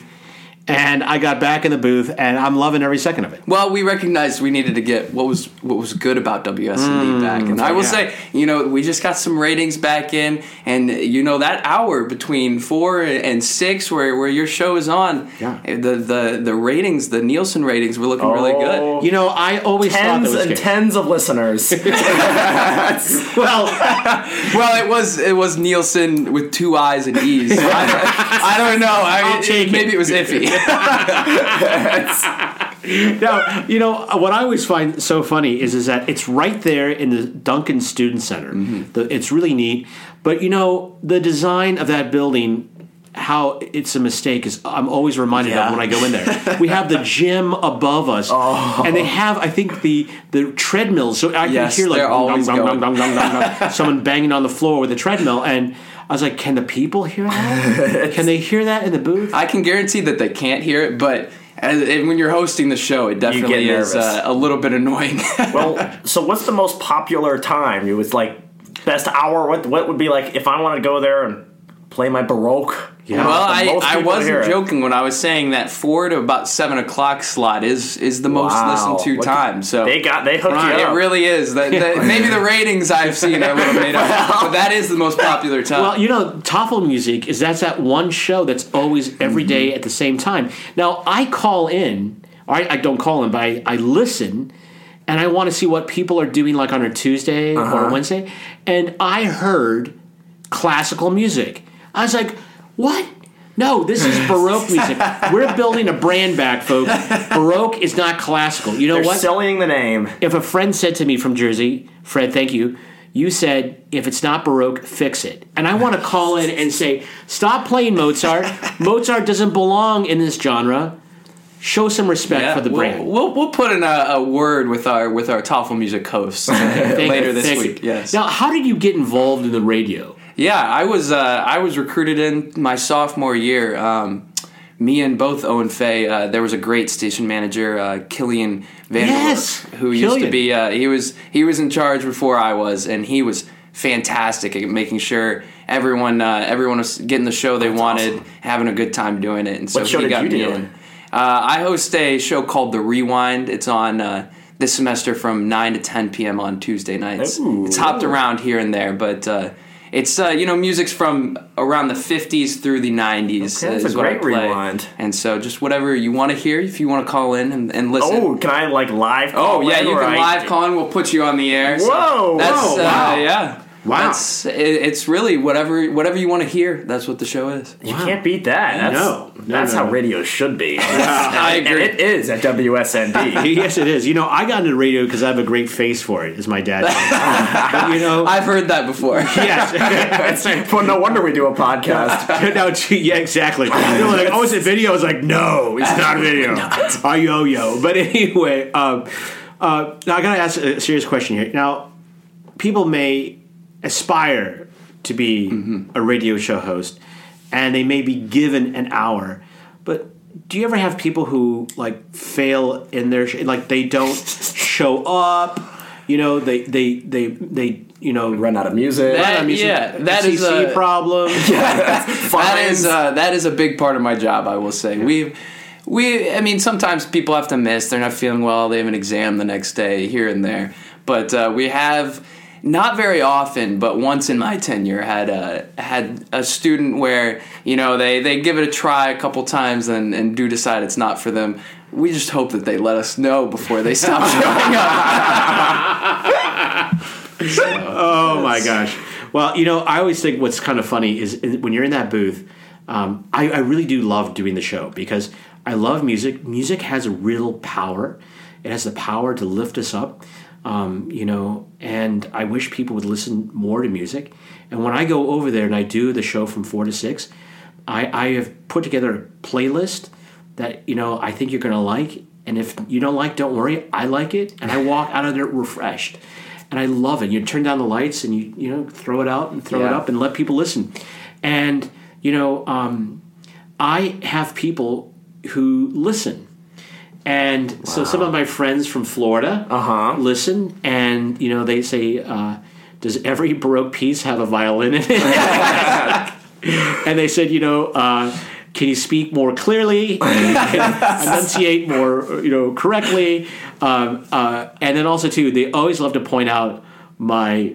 and I got back in the booth, and I'm loving every second of it. Well, we recognized we needed to get what was what was good about WSND mm, back, and I will yeah. say, you know, we just got some ratings back in, and you know that hour between four and six, where, where your show is on, Yeah. the the the ratings, the Nielsen ratings, were looking really good. Oh, You know, I always thought tens that was and good. tens of listeners. Well, Well, it was it was Nielsen with two I's and E's. I, don't, I don't know. I I'll take it. maybe it was iffy. now, you know what I always find so funny is is that it's right there in the Duncan Student Center. The, it's really neat, but you know the design of that building. How it's a mistake is I'm always reminded Yeah. of when I go in there. We have the gym above us, and they have I think the the treadmills. So I can Yes, hear like someone banging on the floor with a treadmill, and I was like, can the people hear that? can they hear that in the booth? I can guarantee that they can't hear it, but as, and when you're hosting the show, it definitely is uh, a little bit annoying. well, so what's the most popular time? It was like best hour. What what would be like if I want to go there and play my baroque? Yeah. well, I, I people to hear wasn't joking when I was saying that four to about seven o'clock slot is is the most Wow. listened to Look at- time. So They got they hooked Right. you it really is. The, the, maybe the ratings I've seen are a little made up, but that is the most popular time. Well, you know, Tafel Musik is that's that one show that's always every Mm-hmm. day at the same time. Now I call in, or I, I don't call in, but I, I listen, and I want to see what people are doing, like on a Tuesday Uh-huh. or a Wednesday. And I heard classical music. I was like, what? No, this is Baroque music. We're building a brand back, folks. Baroque is not classical. You know They're what? selling the name. if a friend said to me from Jersey, Fred, thank you. You said if it's not Baroque, fix it. And I want to call in and say, stop playing Mozart. Mozart doesn't belong in this genre. Show some respect Yeah, for the we'll, brand. We'll, we'll put in a, a word with our with our Tafel Musik hosts uh, later this week. Yes. Now, how did you get involved in the radio? Yeah, I was uh, I was recruited in my sophomore year. Um, me and both Owen Fay. Uh, there was a great station manager, uh, Killian Van Yes, who used to be. Uh, he was he was in charge before I was, and he was fantastic at making sure everyone uh, everyone was getting the show they wanted, awesome. having a good time doing it. And so What show he got you me do? in. Uh, I host a show called The Rewind. It's on. Uh, this semester from 9 to 10 p.m. on Tuesday nights. Ooh. It's hopped around here and there, but uh, it's uh, you know music's from around the 50s through the 90s Okay, that's is a great rewind. And so just whatever you want to hear, if you want to call in and, and listen. Oh, can I like live? Oh, yeah, you can I- live call in. We'll put you on the air. So Whoa, that's whoa, uh, wow. yeah. Wow. That's it, it's really whatever whatever you want to hear. That's what the show is. You can't beat that. That's, No, no, that's no, how no. radio should be. I And agree. it is at WSND. yes, it is. You know, I got into radio because I have a great face for it, as my dad but, you know, I've heard that before. yes. well, no wonder we do a podcast. no, gee, yeah, exactly. They're like, oh, is it video? It's like, no, it's not video. A yo yo. But anyway, um, uh, now I gotta ask a serious question here. Now, people may aspire to be a radio show host, and they may be given an hour, but. Do you ever have people who like fail in their sh- like they don't show up? You know, they they they they you know Run out of music. That- I mean, yeah, that is CC a- problem. yeah, that is uh, that is a big part of my job. I will say we we I mean sometimes people have to miss. They're not feeling well. They have an exam the next day here and there. But uh, we have not very often, but once in my tenure had a had a student where you know they they give it a try a couple times and and do decide it's not for them. We just hope that they let us know before they stop showing up. Oh my gosh. Well, you know, I always think what's kind of funny is when you're in that booth, um, I, I really do love doing the show because I love music. Music has a real power. It has the power to lift us up, um, you know, and I wish people would listen more to music. And when I go over there and I do the show from four to six, I, I have put together a playlist that, you know, I think you're going to like. And if you don't like, don't worry, I like it. And I walk out of there refreshed and I love it. You turn down the lights and you you know throw it out and throw it up and let people listen. And you know, um, I have people who listen. And so some of my friends from Florida Uh-huh. listen, and you know they say, uh, "Does every Baroque piece have a violin in it?" and they said, you know, uh, can you speak more clearly, enunciate more, you know, correctly, um, uh, and then also too, they always love to point out my.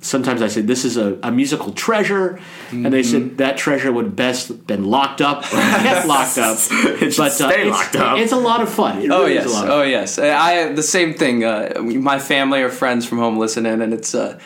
Sometimes I say this is a, a musical treasure, and they Mm-hmm. said that treasure would best been locked up or kept locked up. It but uh, stay it's, locked up. it's a lot of fun. It Oh really yes, a lot of oh yes. I the same thing. Uh, my family or friends from home listen in, and it's uh,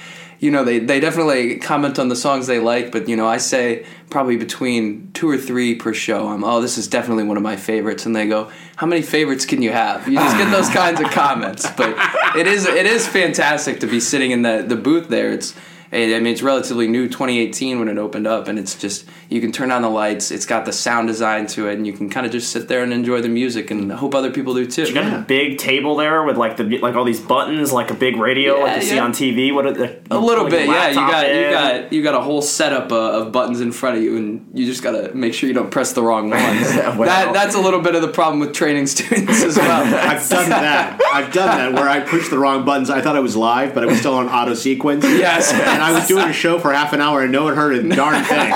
you know they they definitely comment on the songs they like, but you know I say probably between two or three per show. I'm oh this is definitely one of my favorites, and they go how many favorites can you have? You just get those kinds of comments, but it is it is fantastic to be sitting in the the booth there. It's I mean, it's relatively new, 2018 when it opened up, and it's just you can turn on the lights. It's got the sound design to it, and you can kind of just sit there and enjoy the music, and hope other people do too. You got a big table there with like the like all these buttons, like a big radio, Yeah, like you see on TV. What are the, A little like bit, yeah. You laptop got you got you got a whole setup uh, of buttons in front of you, and you just got to make sure you don't press the wrong ones. Well. that that's a little bit of the problem with training students as well. I've done that. I've done that where I pushed the wrong buttons. I thought I was live, but I was still on auto sequence. Yes. And I was doing a show for half an hour and no one heard a darn thing.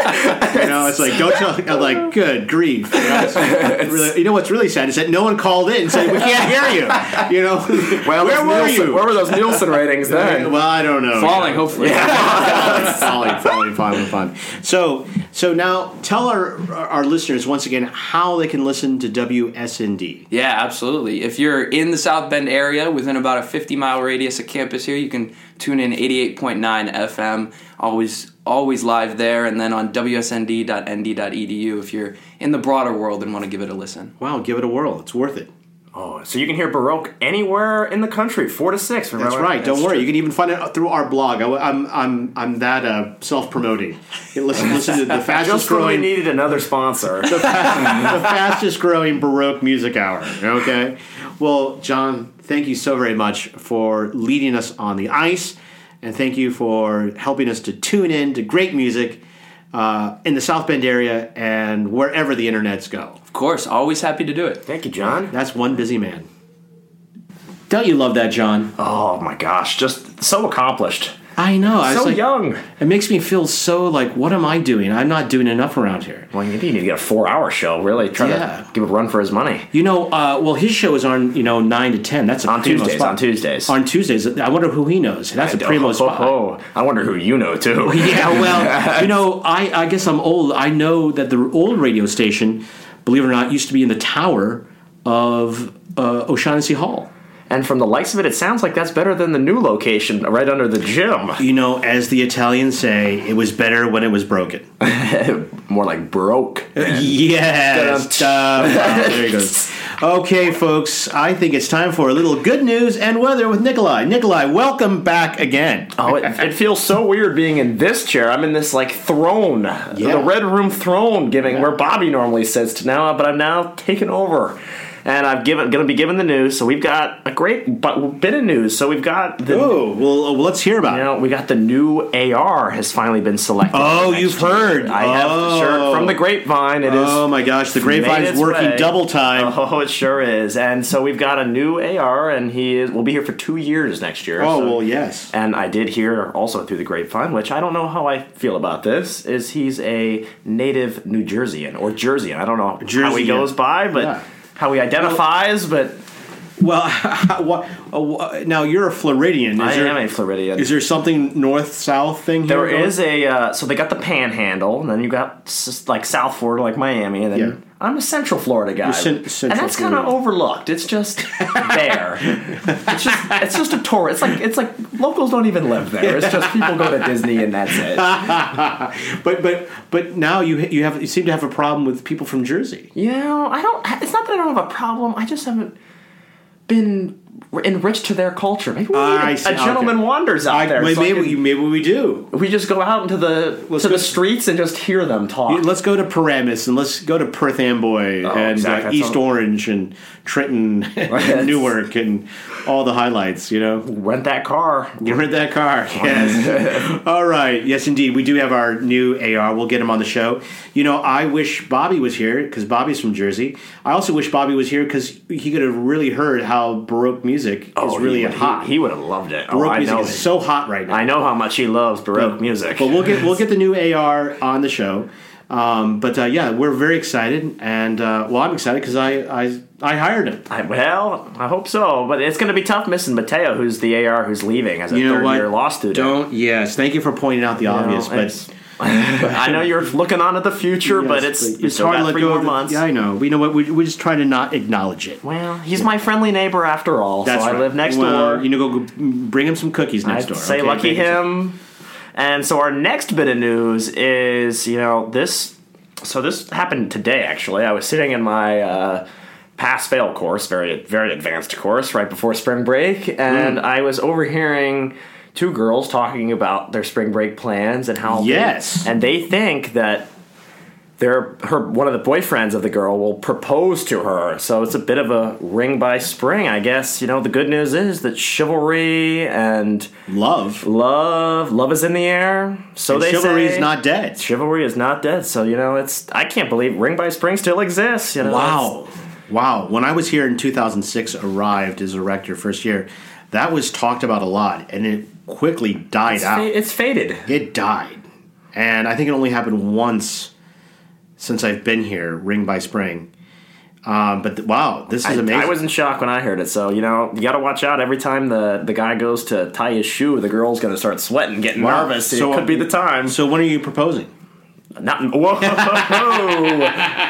You know, it's like, don't tell. I'm like, good grief. You know, really, you know what's really sad is that no one called in and said, we can't hear you. You know, Well, where were Nielsen- you? Where were those Nielsen ratings then? well, I don't know. Falling, you know. hopefully. falling, falling, falling, falling. So, so now tell our our listeners once again how they can listen to WSND. Yeah, absolutely. If you're in the South Bend area within about a 50 mile radius of campus here, you can tune in 88.9 FM. Always, always live there, and then on wsnd.nd.edu if you're in the broader world and want to give it a listen. Wow, give it a whirl. It's worth it. Oh, so you can hear Baroque anywhere in the country, four to six. That's right. Don't worry. You can even find it through our blog. I, am I'm I'm that uh, self promoting. Listen listen to the fastest Just when we growing needed another sponsor. the fastest growing Baroque music hour. Okay. Well, John, thank you so very much for leading us on the ice, and thank you for helping us to tune in to great music uh, in the South Bend area and wherever the internets go. Of course, always happy to do it. Thank you, John. That's one busy man. Don't you love that, John? Oh my gosh, just so accomplished. I know. I was So like, young. It makes me feel so like, what am I doing? I'm not doing enough around here. Well, maybe you need to get a four-hour show. Really, try Yeah. to give a run for his money. You know, uh, well, his show is on, you know, 9 to 10. That's a On Tuesdays, spot. on Tuesdays. On Tuesdays. I wonder who he knows. That's a primo oh, spot. Oh, oh. I wonder who you know too. Yeah, well, you know, I, I guess I'm old. I know that the old radio station, believe it or not, used to be in the tower of uh, O'Shaughnessy Hall. And from the likes of it, it sounds like that's better than the new location right under the gym. You know, as the Italians say, it was better when it was broken. More like broke. Yes. Uh, wow, there he goes. Okay, folks, I think it's time for a little good news and weather with Nikolai. Nikolai, welcome back again. Oh, it, it feels so weird being in this chair. I'm in this like throne, the red room throne, giving where Bobby normally sits to now, but I'm now taken over. And I've given going to be given the news. So we've got a great bit of news. So we've got the Oh, well, uh, let's hear about you it. know we got the new AR has finally been selected. Oh, you've year. heard. I have Oh. sure from the grapevine. It is. Oh my gosh, the grapevine is working way. double time. Oh, it sure is. And so we've got a new AR, and he is, will be here for two years next year. Oh, so- well, yes. And I did hear also through the grapevine, which I don't know how I feel about this, is he's a native New Jerseyan or Jerseyan. I don't know how he goes by, but Yeah. How he identifies. But Well, uh, now you're a Floridian. Is I there, am a Floridian. Is there something north south thing here? There going? a uh, so they got the Panhandle, and then you got like South Florida, like Miami, and then Yeah. I'm a Central Florida guy, cen- Central and that's kind of overlooked. It's just there. it's just it's just a tour. It's like it's like locals don't even live there. It's just people go to Disney and that's it. But but but now you you have you seem to have a problem with people from Jersey. You know, I don't. It's not that I don't have a problem. I just haven't been enrich to their culture. Maybe we need see, a gentleman okay. wanders out I, there. maybe, so maybe, can- maybe we do. we just go out into the Let's to the streets and just hear them talk. Let's go to Paramus and let's go to Perth Amboy and Oh, exactly. uh, East all- Orange and Trenton and Newark and all the highlights, you know? Rent that car. You rent that car. Yes. All right. Yes, indeed. We do have our new AR. We'll get him on the show. You know, I wish Bobby was here because Bobby's from Jersey. I also wish Bobby was here because he could have really heard how Baroque music is really Oh, he, hot. He, he would have loved it. Oh, Baroque I music know. is so hot right now. I know how much he loves Baroque music. But we'll get we'll get the new AR on the show. Um, but uh, yeah, we're very excited, and uh, well, I'm excited because I, I I hired him. I, well, I hope so, but it's going to be tough missing Mateo, who's the AR who's leaving as a You know third what? year law student. Don't. Yes, thank you for pointing out the You know, obvious, but. It's- I know you're looking on at the future, but Yes, it's it's still hard to got let three go of the, months. Yeah, I know. We know what we, we just try to not acknowledge it. Well, he's my friendly neighbor after all, That's so I right. live next well, door. You know, go, go bring him some cookies next I'd door. say okay? lucky some- him. And so our next bit of news is, you know, this. So this happened today. Actually, I was sitting in my uh, pass fail course, very very advanced course, right before spring break, and Hmm. I was overhearing two girls talking about their spring break plans and how they- Yes. and they think that their her one of the boyfriends of the girl will propose to her. So it's a bit of a ring by spring, I guess. You know, the good news is that chivalry and Love. love love is in the air. So And they chivalry say is not dead. chivalry is not dead. So you know, it's I can't believe ring by spring still exists. You know, Wow. Wow. When I was here in 2006, arrived as a rector first year, that was talked about a lot, and it quickly died it's, out. fa- it's faded. It died. And I think it only happened once since I've been here, Ring by Spring. Um, but th- wow, this is I, amazing. I was in shock when I heard it. So you know, you got to watch out. Every time the the guy goes to tie his shoe, the girl's going to start sweating, getting Wow. nervous. So, it could be the time. so when are you proposing? Not whoa,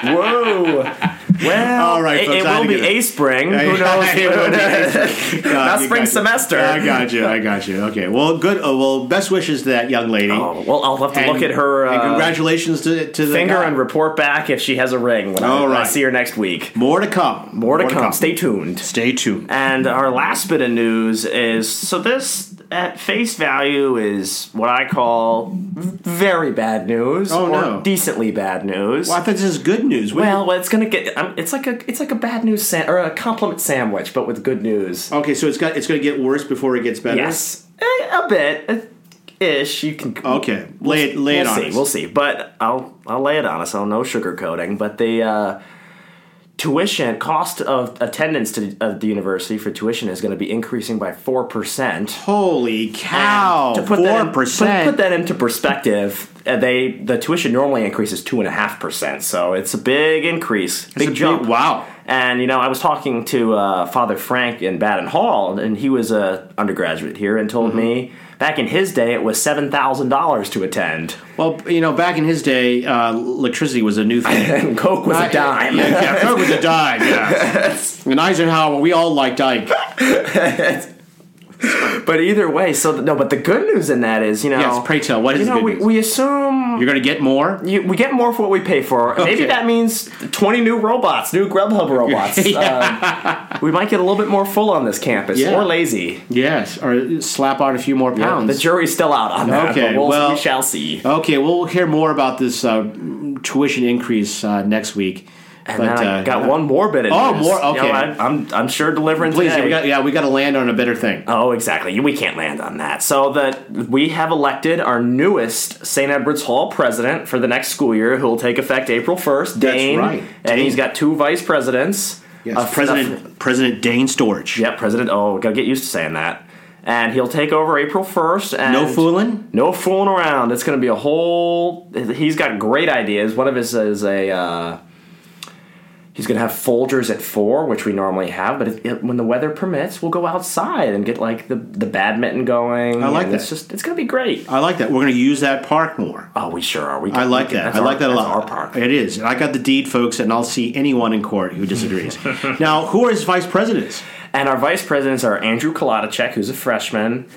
whoa. Well, All right, it, folks, it I had will be a spring. Who knows? it. Not spring you. semester. I got you. I got you. Okay. Well, good. Oh, well, best wishes to that young lady. Oh, well, I'll have to And- look at her uh, congratulations to, to the finger guy. and report back if she has a ring when, I, All I right. see her next week. More to come. More to come. Stay tuned. Stay tuned. And our last bit of news is so this at face value is what I call very bad news Oh, or no. decently bad news. Well, I thought this is good news. What- Well, well, it's gonna get. Um, it's like a. It's like a bad news sa- or a compliment sandwich, but with good news. okay, so it's got it's going to get worse before it gets better. Yes, Eh, a bit, eh, ish. You can. Okay, lay it lay we'll it on see. us. We'll see. But I'll I'll lay it on us. I'll no sugarcoating. But the uh, tuition cost of attendance to uh, the university for tuition is going to be increasing by four percent. Holy cow! To put that Four in- put, put that into perspective, uh, they the tuition normally increases two and a half percent, so it's a big increase, big jump. big- wow. And you know, I was talking to uh, Father Frank in Badin Hall, and he was a undergraduate here, and told Mm-hmm. me back in his day it was seven thousand dollars to attend, Well, you know, back in his day, uh, electricity was a new thing. and Coke was a dime. Yeah, yeah, Coke was a dime. Yeah. and Eisenhower, we all liked Ike. But either way, so no. But the good news in that is, you know, Yes, pray tell, what is you the know, good we, news? we assume You're going to get more. You, we get more for what we pay for. Maybe that means 20 new robots, new Grubhub robots. Uh, we might get a little bit more full on this campus, Yeah. or lazy. Yes, or slap on a few more pounds. The jury's still out on that. Okay, but we'll, well- we shall see. okay, well, we'll hear more about this uh, tuition increase uh, next week. And then I uh, got one more bit of Oh, news. more? You know, Okay. I, I'm I'm sure delivering Please, today. we got, yeah, we got to land on a better thing. Oh, exactly. We can't land on that. So that we have elected our newest St. Edward's Hall president for the next school year, who will take effect April first. That's Dane, right. And Dane. he's got two vice presidents. Yes, A- President President Dane Storch. Yep, President. Oh, gotta get used to saying that. And he'll take over April first. And No fooling. No fooling around. It's gonna be a whole. He's got great ideas. One of his is a. Uh, he's gonna have Folgers at four, which we normally have. But if, if- when the weather permits, we'll go outside and get like the the badminton going. I like and It's just it's gonna be great. I like that. We're going to use that park more. Oh, we sure are. We. I like we can- that. I our- like that a lot. Our park. It is. And I got the deed, folks, and I'll see anyone in court who disagrees. now, who are his vice presidents? And our vice presidents are Andrew Kolodacek, who's a freshman.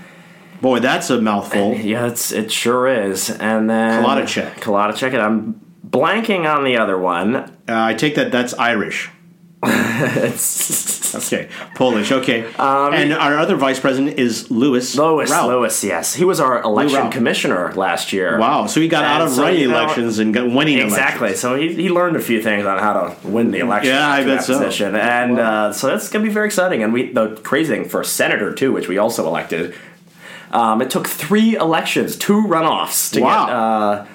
Boy, that's a mouthful. Yeah, it's it sure is. And then Kolodacek. Kolodacek, and I'm blanking on the other one. Uh, I take that that's Irish. Okay, Polish. Okay, and our other vice president is Louis. Um, Lois, Rauch. Lois, yes, he was our election commissioner last year. Wow, so he got out of so, running you know, elections and got winning elections. Exactly. elections. So he, he learned a few things on how to win the election. Yeah, I bet so. Position. And uh, so that's going to be very exciting. And we the crazy thing for senator too, which we also elected. Um, it took three elections, two runoffs to Wow. get uh,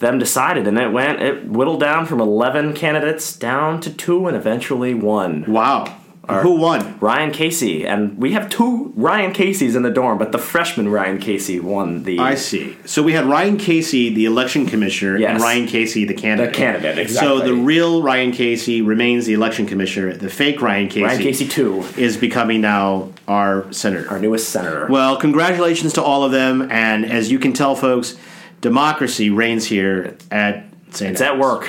them decided, and it went it whittled down from eleven candidates down to two, and eventually one. Wow, who won? Ryan Casey, and we have two Ryan Caseys in the dorm, but the freshman Ryan Casey won the I see. So we had Ryan Casey, the election commissioner, and Ryan Casey, the candidate. The candidate, So the real Ryan Casey remains the election commissioner. The fake Ryan Casey, Ryan Casey two, is becoming now our senator. our newest senator. Well, congratulations to all of them. And as you can tell, folks, democracy reigns here at St. it's at work.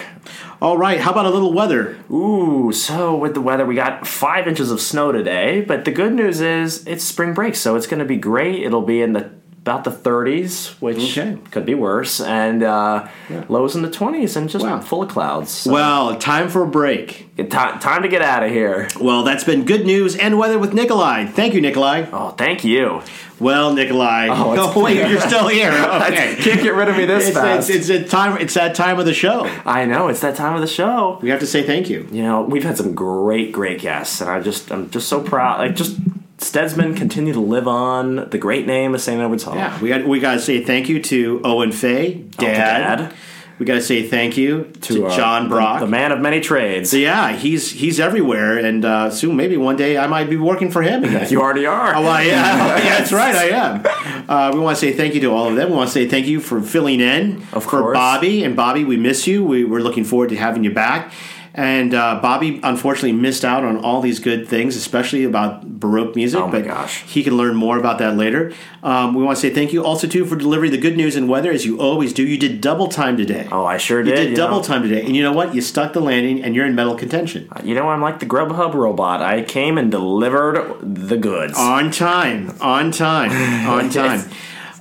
All right. How about a little weather? Ooh, so with the weather, we got five inches of snow today. But the good news is it's spring break, so it's going to be great. It'll be in the about the 30s, which Okay. could be worse, and uh, lows in the 20s, and just Wow. full of clouds. So Well, time for a break. ti- time to get out of here. Well, that's been good news and weather with Nikolai. Thank you, Nikolai. Oh, thank you. Well, Nikolai. Oh, it's- wait, you're still here. Okay. Can't get rid of me this It's, fast. it's, it's, a time, it's that time of the show. I know it's that time of the show. We have to say thank you. You know, we've had some great, great guests, and I just, I'm just so proud. Like, just Stedsman continue to live on the great name of St. Edward's Hall. Yeah, we got we got to say thank you to Owen Fay, Dad. Dad. We got to say thank you to, uh, John the- Brock. the, man of many trades. So, yeah, he's he's everywhere, and uh, soon maybe one day I might be working for him again. You already are. Oh, well, yeah, yeah, that's right, I am. Uh, we want to say thank you to all of them. We want to say thank you for filling in Of for course. Bobby. And Bobby, we miss you. We, we're looking forward to having you back. And uh, Bobby unfortunately missed out on all these good things, especially about Baroque music. Oh my but gosh. he can learn more about that later. Um, we want to say thank you also too for delivering the good news and weather as you always do. You did double time today. Oh, I sure did. you did. you double know. time today, and you know what? You stuck the landing, and you're in medal contention. You know, I'm like the Grubhub robot. I came and delivered the goods. On time, on time, on time.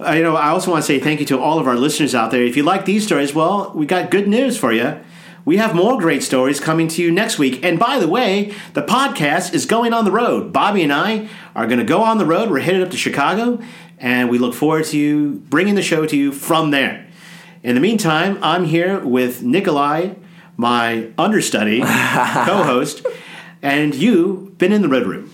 Uh, you know, I also want to say thank you to all of our listeners out there. If you like these stories, well, we got good news for you. We have more great stories coming to you next week. And by the way, the podcast is going on the road. Bobby and I are going to go on the road. We're headed up to Chicago, and we look forward to bringing the show to you from there. In the meantime, I'm here with Nikolai, my understudy, co host, and you, been in the Red Room.